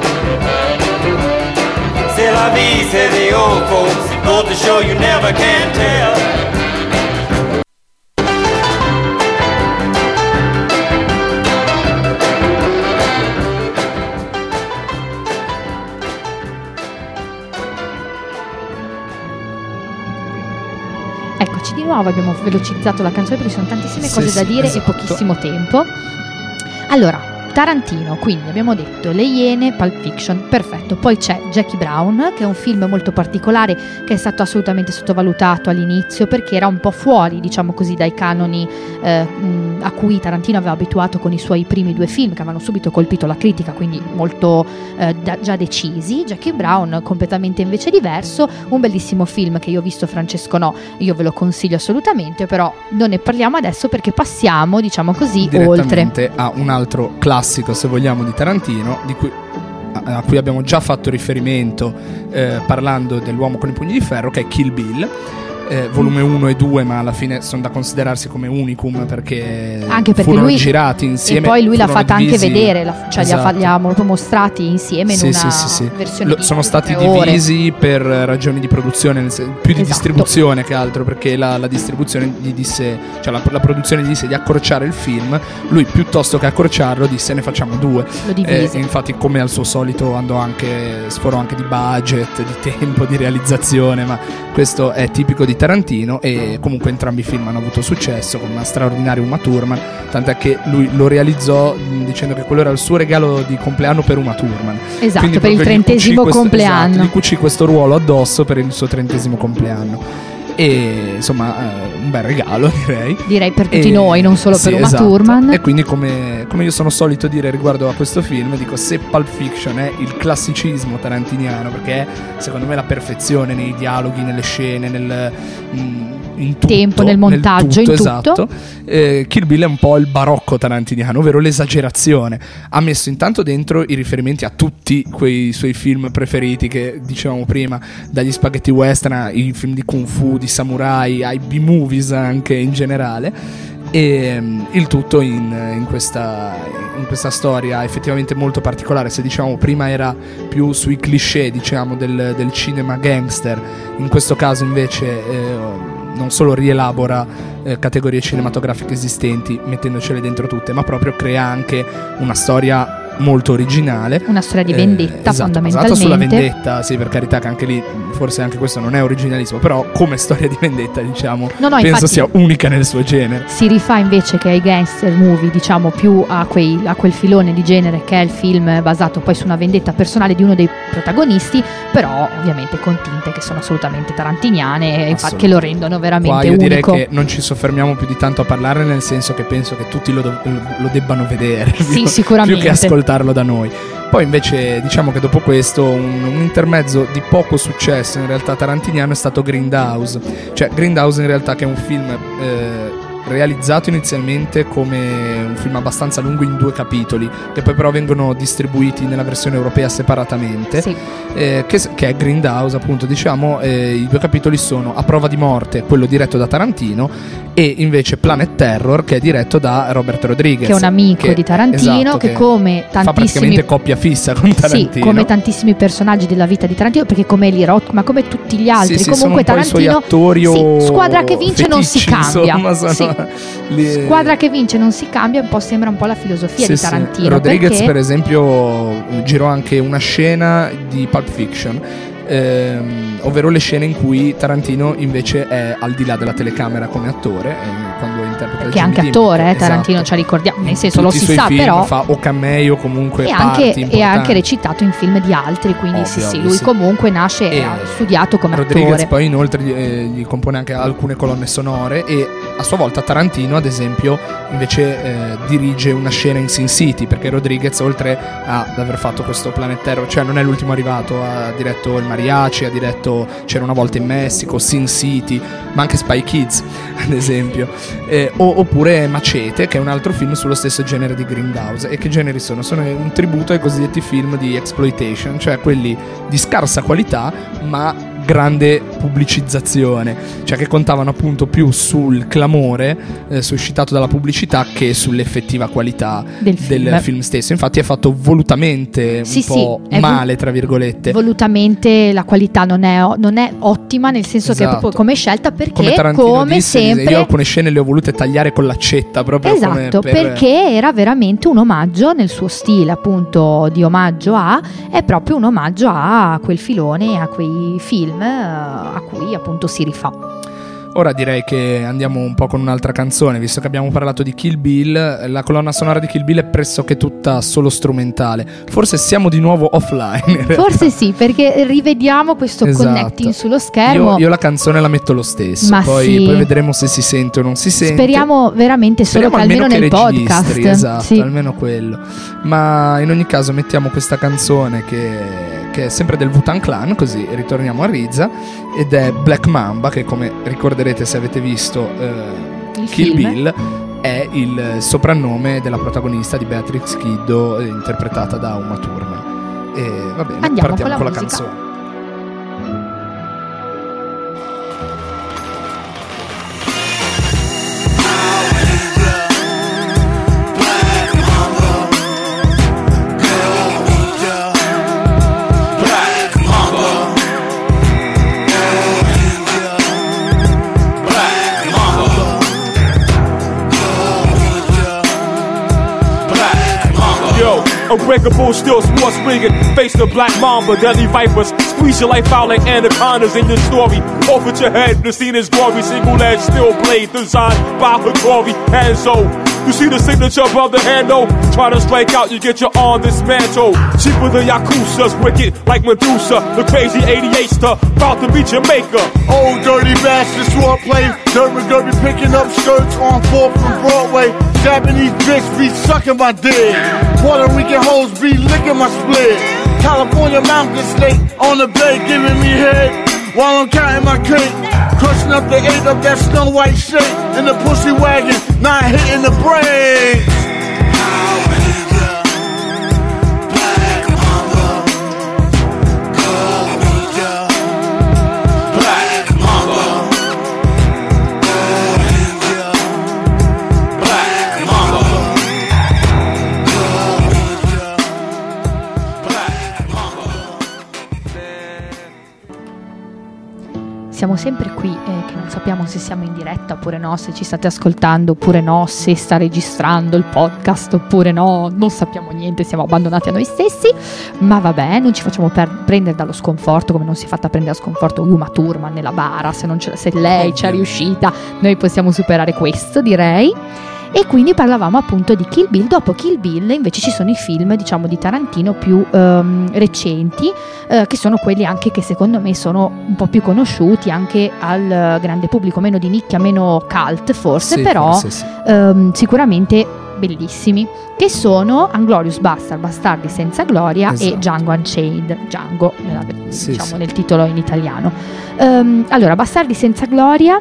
Vie, say the old folks. Go to show you never can tell. Eccoci di nuovo, abbiamo velocizzato la canzone perché ci sono tantissime Sì, cose da sì, dire esatto. e pochissimo tempo. Allora, Tarantino, quindi abbiamo detto Le Iene, Pulp Fiction, perfetto. Poi c'è Jackie Brown, che è un film molto particolare che è stato assolutamente sottovalutato all'inizio perché era un po' fuori, diciamo così, dai canoni eh, a cui Tarantino aveva abituato con i suoi primi due film che avevano subito colpito la critica, quindi molto eh, da- già decisi. Jackie Brown completamente invece diverso, un bellissimo film che io ho visto Francesco no, io ve lo consiglio assolutamente, però non ne parliamo adesso perché passiamo, diciamo così, oltre. a un altro classico, se vogliamo, di Tarantino, di cui, a, a cui abbiamo già fatto riferimento eh, parlando dell'uomo con i pugni di ferro, che è Kill Bill. Eh, volume 1 e 2, ma alla fine sono da considerarsi come unicum perché, Anche perché furono lui girati insieme. e poi lui l'ha fatta anche divisi- vedere, la- cioè li, ha Esatto. li ha proprio mostrati insieme in Sì, una sì, sì, versione Lo- sono stati tre ore. divisi per ragioni di produzione, più di Esatto. distribuzione che altro, perché la, la distribuzione gli disse, cioè la, la produzione gli disse di accorciare il film, lui piuttosto che accorciarlo disse ne facciamo due. Lo Eh, divise. infatti come al suo solito andò anche, sforò anche di budget, di tempo, di realizzazione, ma questo è tipico di Tarantino e comunque entrambi i film hanno avuto successo con una straordinaria Uma Thurman, tant'è che lui lo realizzò dicendo che quello era il suo regalo di compleanno per Uma Thurman. Esatto, Quindi per il trentesimo questo- compleanno. esatto, gli cucì questo ruolo addosso per il suo trentesimo compleanno. E insomma, eh, un bel regalo direi. Direi per tutti E- noi, non solo sì, per Uma esatto. Thurman. E quindi, come, come io sono solito dire riguardo a questo film, dico se Pulp Fiction è il classicismo tarantiniano, perché è secondo me la perfezione nei dialoghi, nelle scene, nel. mm, in tutto, Tempo, nel montaggio, in tutto. esatto. Eh, Kill Bill è un po' il barocco tarantiniano, ovvero l'esagerazione. Ha messo intanto dentro i riferimenti a tutti quei suoi film preferiti che dicevamo prima, dagli spaghetti western ai film di kung fu, di samurai, ai B-movies anche in generale. E mm, il tutto in, in questa, in questa storia effettivamente molto particolare. Se diciamo prima era più sui cliché diciamo, del, del cinema gangster, in questo caso invece eh, non solo rielabora eh, categorie cinematografiche esistenti mettendocele dentro tutte, ma proprio crea anche una storia molto originale. Una storia di Eh, vendetta esatto, basata fondamentalmente. sulla vendetta, sì, per carità che anche lì forse anche questo non è originalismo, però come storia di vendetta, diciamo, No, no, penso sia unica nel suo genere. si rifà invece che ai gangster movie, diciamo più a, quei- a quel filone di genere che è il film basato poi su una vendetta personale di uno dei protagonisti, però ovviamente con tinte che sono assolutamente tarantiniane e infatti che lo rendono veramente Qua io unico. direi che non ci soffermiamo più di tanto a parlare, nel senso che penso che tutti lo, dov- lo debbano vedere. Sì, più- sicuramente. Più che ascoltarlo da noi. Poi invece diciamo che dopo questo un, un intermezzo di poco successo in realtà tarantiniano è stato Grindhouse. Cioè Grindhouse in realtà che è un film eh, realizzato inizialmente come un film abbastanza lungo in due capitoli, che poi però vengono distribuiti nella versione europea separatamente Sì. eh, che, che è Grindhouse, appunto, diciamo, eh, i due capitoli sono A prova di morte, quello diretto da Tarantino, e invece Planet Terror, che è diretto da Robert Rodriguez. che è un amico che- di Tarantino esatto, che, come fa tantissimi praticamente coppia fissa con sì, Tarantino. come tantissimi personaggi della vita di Tarantino, perché come Eli Roth, ma come tutti gli altri, Sì, sì, comunque Tarantino attori sì, squadra che vince non si cambia. insomma, sono Sì. li- Squadra che vince non si cambia, un po' sembra un po' la filosofia Sì, di sì. Tarantino. Rodriguez, perché per esempio, girò anche una scena di Pulp Fiction. Ehm, ovvero le scene in cui Tarantino invece è al di là della telecamera come attore eh, quando interpreta Perché è anche attore, eh, esatto. Tarantino, ci ricordiamo, nel In senso lo si sa, film però. fa o cameo comunque E anche, importanti. anche recitato in film di altri, quindi Ovvio, sì, sì, ovvio, lui sì. comunque nasce e ha studiato come Rodriguez attore. poi inoltre gli, eh, gli compone anche alcune colonne sonore e a sua volta Tarantino ad esempio invece eh, dirige una scena in Sin City perché Rodriguez oltre ad aver fatto questo Planet Terror cioè non è l'ultimo arrivato ha diretto il Mariachi ha diretto C'era una volta in Messico Sin City ma anche Spy Kids ad esempio Eh, oppure Macete che è un altro film sullo stesso genere di Grindhouse e che generi sono? sono un tributo ai cosiddetti film di exploitation cioè quelli di scarsa qualità ma grande pubblicizzazione, cioè che contavano appunto più sul clamore eh, suscitato dalla pubblicità che sull'effettiva qualità Del del film. film, stesso. Infatti è fatto volutamente Sì, un po' sì, è vo- male, tra virgolette. Volutamente la qualità non è, non è ottima, nel senso che è Esatto. proprio come scelta, perché come Tarantino come disse, sempre. io alcune scene le ho volute tagliare con l'accetta proprio Esatto, per- perché era veramente un omaggio nel suo stile, appunto, di omaggio a, è proprio un omaggio a quel filone, a quei film a cui appunto si rifà. Ora direi che andiamo un po' con un'altra canzone, visto che abbiamo parlato di Kill Bill, la colonna sonora di Kill Bill è pressoché tutta solo strumentale. Forse siamo di nuovo offline. Forse sì, perché rivediamo questo Esatto. connecting sullo schermo. Io, io la canzone la metto lo stesso, poi, sì. poi vedremo se si sente o non si sente. Speriamo veramente solo Speriamo che almeno nel registri, podcast. Esatto, Sì. almeno quello. Ma in ogni caso mettiamo questa canzone che, che è sempre del Wutan Clan, così ritorniamo a Rizza, ed è Black Mamba, che come ricorderete se avete visto eh, Il Kill film. Bill, è il soprannome della protagonista di Beatrix Kiddo, eh, interpretata da Uma Thurman. E va bene, Andiamo partiamo con con la la musica. canzone. Unbreakable, still sports rigging. Face the black mamba, deadly vipers. Squeeze your life out like anacondas in your story. Off your head, the scene is gory. Single edge, steel blade, designed by Hattori. Hanzo. You see the signature above the handle? Try to strike out, you get your arm dismantled. Cheaper than Yakuza's wicked, like Medusa. The crazy 88 star, about to be Jamaica. Old dirty bastard swordplay. Dirt McGurry picking up skirts on 4th from Broadway. Japanese bitch be sucking my dick. Puerto Rican hoes be licking my split. California mountain snake on the bed giving me head while I'm counting my cake. Crushing up the eight of that snow white shit in the pussy wagon, not hitting the brakes. Siamo sempre qui eh, che non sappiamo se siamo in diretta oppure no, se ci state ascoltando oppure no, se sta registrando il podcast oppure no, non sappiamo niente, siamo abbandonati a noi stessi, ma vabbè, non ci facciamo per- prendere dallo sconforto come non si è fatta prendere dallo sconforto Uma Thurman nella bara, se, non ce- se lei ci è riuscita, noi possiamo superare questo direi. E quindi parlavamo appunto di Kill Bill. Dopo Kill Bill invece ci sono i film, diciamo, di Tarantino più ehm, recenti, eh, che sono quelli anche che secondo me sono un po' più conosciuti anche al grande pubblico, meno di nicchia, meno cult forse, Sì, però forse sì. ehm, sicuramente bellissimi, che sono Anglorious Bastard, Bastardi senza gloria Esatto. e Django Unchained, Django nella- Sì, diciamo sì. nel titolo in italiano. Ehm, allora, Bastardi senza gloria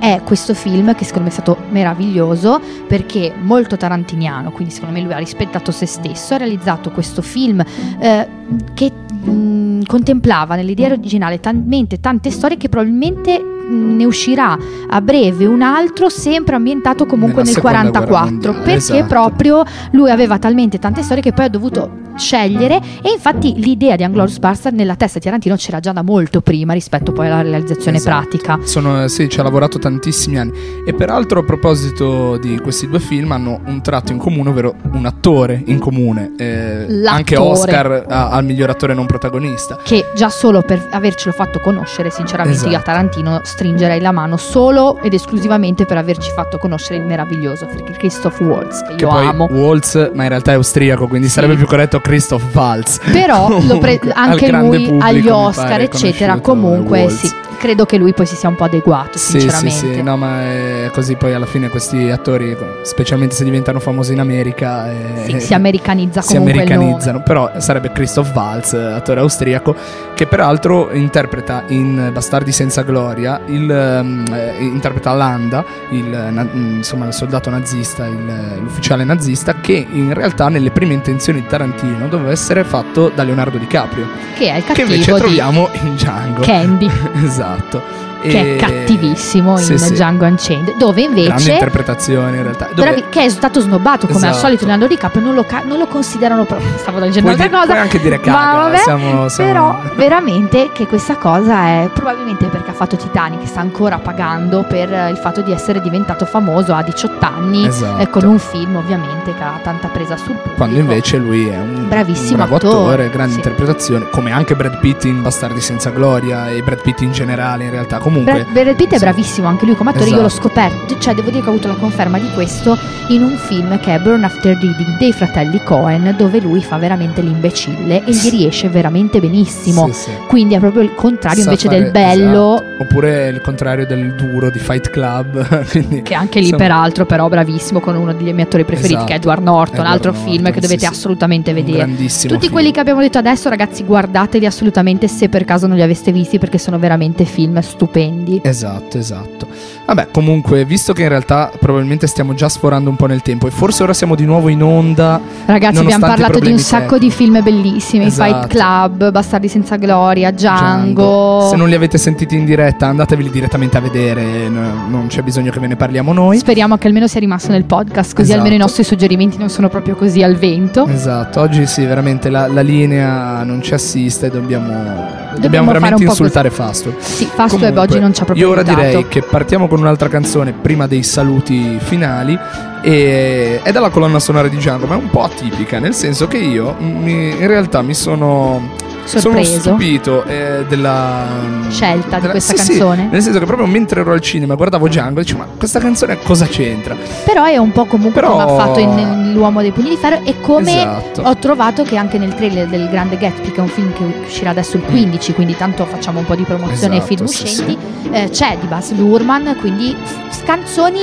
è questo film che secondo me è stato meraviglioso perché molto tarantiniano, quindi secondo me lui ha rispettato se stesso, ha realizzato questo film eh, che mh, contemplava nell'idea originale talmente tante storie che probabilmente ne uscirà a breve un altro sempre ambientato comunque Nella nel seconda guerra 44 mondiale, perché esatto. proprio lui aveva talmente tante storie che poi ha dovuto scegliere e infatti l'idea di Anglorious Bastard nella testa di Tarantino c'era già da molto prima rispetto poi alla realizzazione Esatto. pratica Sono, sì, ci ha lavorato tantissimi anni. E peraltro, a proposito di questi due film, hanno un tratto in comune, ovvero un attore in comune. eh, anche Oscar a- al miglior attore non protagonista. che già solo per avercelo fatto conoscere, sinceramente io a Esatto. Tarantino stringerei la mano solo ed esclusivamente per averci fatto conoscere il meraviglioso Christoph Waltz, che Che io amo. Waltz, ma in realtà è austriaco, quindi Sì. sarebbe più corretto Christoph Waltz. Però lo pre- Comunque, anche lui pubblico, agli Oscar, pare eccetera, comunque Waltz. sì, credo che lui poi si sia un po' adeguato, Sì, sì, sinceramente. sì, no, ma è così poi alla fine questi attori, specialmente se diventano famosi in America, eh, Sì, si americanizza si comunque nome. americanizzano. Però sarebbe Christoph Waltz, attore austriaco, che peraltro interpreta in Bastardi senza gloria, il, ehm, eh, interpreta Landa, il, na- insomma, il soldato nazista, il- l'ufficiale nazista, che in realtà nelle prime intenzioni di Tarantino doveva essere fatto da Leonardo DiCaprio, Che è il che cattivo invece di troviamo in Django. Candy, esatto esatto che è cattivissimo Sì, in sì. Django Unchained, dove Grande invece interpretazione in realtà. Dove- bravi- che è stato snobbato come al Esatto. solito Leonardo DiCaprio non lo, ca- non lo considerano proprio stavo dicendo un'altra cosa puoi anche dire ma caga, vabbè, siamo- siamo- però veramente che questa cosa è probabilmente perché ha fatto Titanic sta ancora pagando per il fatto di essere diventato famoso a 18 anni Esatto. eh, con un film ovviamente che ha tanta presa sul pubblico Quando invece lui è un Bravissimo un bravo attore, attore, grande sì. interpretazione, come anche Brad Pitt in Bastardi senza gloria e Brad Pitt in generale in realtà. Comunque Brad, Brad Pitt è insomma, bravissimo anche lui come attore, io l'ho Esatto. scoperto, cioè devo dire che ho avuto la conferma di questo in un film che è Burn After Reading dei fratelli Cohen, dove lui fa veramente l'imbecille e gli riesce veramente benissimo. Sì, sì. Quindi è proprio il contrario Sa invece fare- del bello, esatto. Oppure il contrario del duro di Fight Club. quindi, che anche lì insomma, peraltro però bravissimo con uno dei miei attori preferiti Esatto. che è Edward Norton, Edward altro Norton, film che sì, dovete sì. assolutamente vedere. Tutti film. quelli che abbiamo detto adesso ragazzi guardateli assolutamente se per caso non li aveste visti perché sono veramente film stupendi. Esatto, esatto. Vabbè, comunque, visto che in realtà probabilmente stiamo già sforando un po' nel tempo e forse ora siamo di nuovo in onda. Ragazzi, abbiamo parlato di un sacco di tecnici. film bellissimi: Esatto. Fight Club, Bastardi senza gloria, Django. Se non li avete sentiti in diretta, andateveli direttamente a vedere. no- Non c'è bisogno che ve ne parliamo noi. Speriamo che almeno sia rimasto nel podcast, così Esatto. almeno i nostri suggerimenti non sono proprio così al vento. Esatto, oggi sì, veramente la, la linea non ci assiste, dobbiamo, Dobbiamo, veramente insultare Fastweb. Sì, Fastweb Comunque, oggi non ci ha proprio Io ora aiutato. direi che partiamo con un'altra canzone prima dei saluti finali. E è dalla colonna sonora di Django, ma è un po' atipica, nel senso che io mi- in realtà mi sono. Sono Sorpreso. stupito eh, della Scelta di della- questa sì, sì, canzone. nel senso che proprio mentre ero al cinema e guardavo Django, dicevo, ma questa canzone cosa c'entra? Però è un po' comunque Però- come ha fatto in, in L'uomo dei pugni di ferro e come Esatto. ho trovato che anche nel trailer del Grande Gatsby, che è un film che uscirà adesso il 15, quindi tanto facciamo un po' di promozione ai Esatto, film sì, uscenti, eh, c'è di Baz Luhrmann, quindi canzoni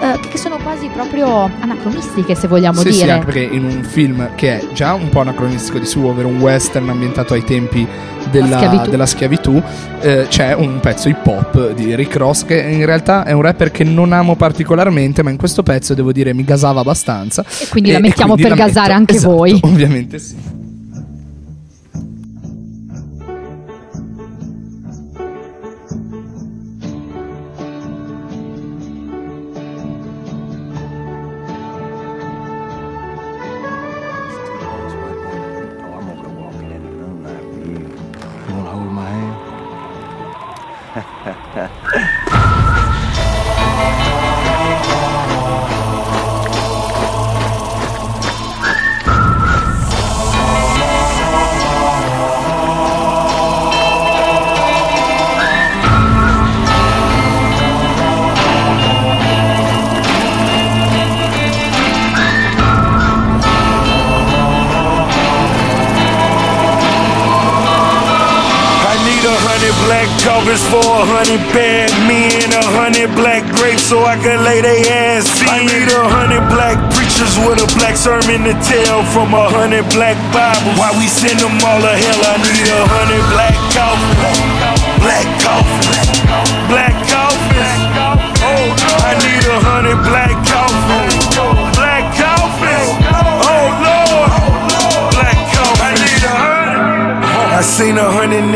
eh, che sono quasi proprio anacronistiche se vogliamo sì, sì, dire. anche perché in un film che è già un po' anacronistico di suo, ovvero un western ambientato ai tempi della schiavitù. della schiavitù, eh, c'è un pezzo hip hop di Rick Ross che in realtà è un rapper che non amo particolarmente, ma in questo pezzo devo dire mi gasava abbastanza. E quindi la mettiamo quindi per la gasare metto. anche Esatto, voi. Ovviamente sì. Black for a hundred bad men, a hundred black grapes so I can lay they ass in. I need a hundred black preachers with a black sermon to tell from a hundred black Bibles. Why we send them all to hell? I need a hundred black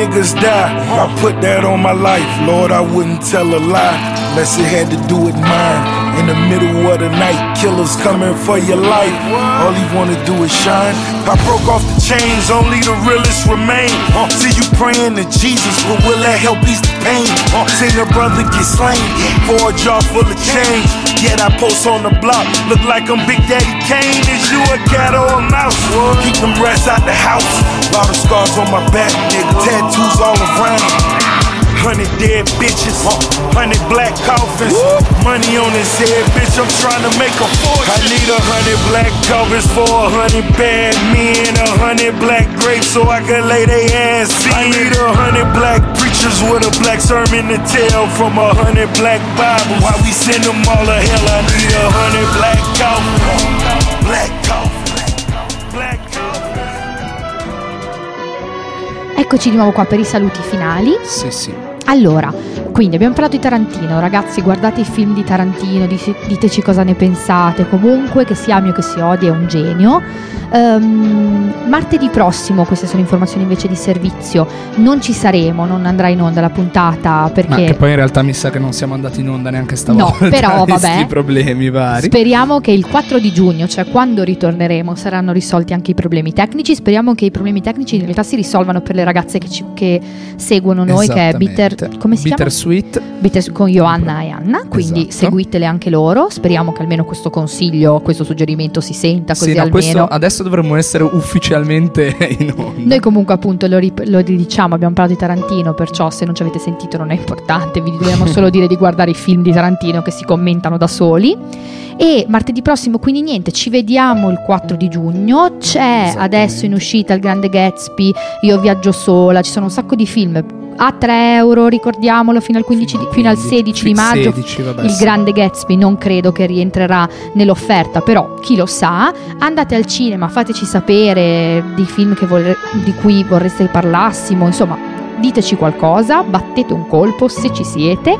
niggas die. I put that on my life. Lord, I wouldn't tell a lie unless it had to do with mine. In the middle of the night, killers coming for your life. All he wanna do is shine. I broke off the chains, only the realest remain. Uh, see you praying to Jesus, but will that help ease the pain? Uh, seen a brother get slain for a jar full of change. Yet I post on the block, look like I'm Big Daddy Kane. Is you a cat or a mouse? Keep them rats out the house. Lot of scars on my back, nigga. Tattoos all around. Hundred dead bitches, hundred black coffins, money on his head, bitch. I'm trying to make a fortune. I need a hundred black coffins for a hundred bad men, a hundred black grapes so I can lay they ass in. I need a hundred black preachers with a black sermon to tell from a hundred black Bibles. Why we send them all to hell? I need a hundred black coffins, black coffins, black coffins. Eccoci di nuovo qua per i saluti finali. Sì, sì. Allora, quindi abbiamo parlato di Tarantino, ragazzi, guardate i film di Tarantino, diteci cosa ne pensate. Comunque, che si ami o che si odi, è un genio. Ehm, martedì prossimo, queste sono informazioni invece di servizio, non ci saremo, non andrà in onda la puntata Ma perché che poi in realtà mi sa che non siamo andati in onda neanche stavolta. No, però, vabbè. problemi vari. Speriamo che il 4 di giugno, cioè quando ritorneremo, saranno risolti anche i problemi tecnici. Speriamo che i problemi tecnici in realtà si risolvano per le ragazze che, ci- che seguono noi, che è Bitter. Come si Bitter chiama? Sweet. Bitter con Johanna e Anna. Quindi Esatto. seguitele anche loro. Speriamo che almeno questo consiglio, questo suggerimento si senta così Sì, no, almeno. adesso dovremmo essere ufficialmente in onda. Noi comunque appunto lo, rip- lo ridiciamo, abbiamo parlato di Tarantino, perciò se non ci avete sentito non è importante, vi dobbiamo solo dire di guardare i film di Tarantino che si commentano da soli. E martedì prossimo, quindi niente, ci vediamo il 4 di giugno. C'è adesso in uscita il Grande Gatsby, Io viaggio sola, ci sono un sacco di film. A 3 euro, ricordiamolo, fino al, 15 di- fino al 16 di maggio. 16, vabbè, il sì. Grande Gatsby non credo che rientrerà nell'offerta, però chi lo sa. Andate al cinema, fateci sapere di film che vorre- di cui vorreste che parlassimo, insomma, diteci qualcosa, battete un colpo se ci siete.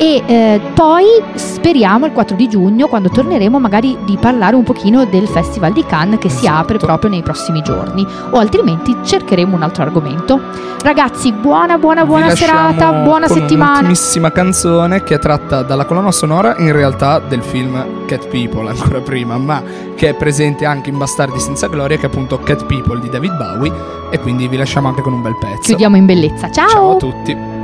E eh, poi speriamo il 4 di giugno, quando torneremo, magari di parlare un pochino del Festival di Cannes che si Esatto. apre proprio nei prossimi giorni. O altrimenti cercheremo un altro argomento. Ragazzi, buona, buona, buona serata, buona con settimana. Un'ultimissima canzone che è tratta dalla colonna sonora in realtà del film Cat People ancora prima, ma che è presente anche in Bastardi senza gloria, che è appunto Cat People di David Bowie. E quindi vi lasciamo anche con un bel pezzo. Chiudiamo in bellezza. Ciao a tutti.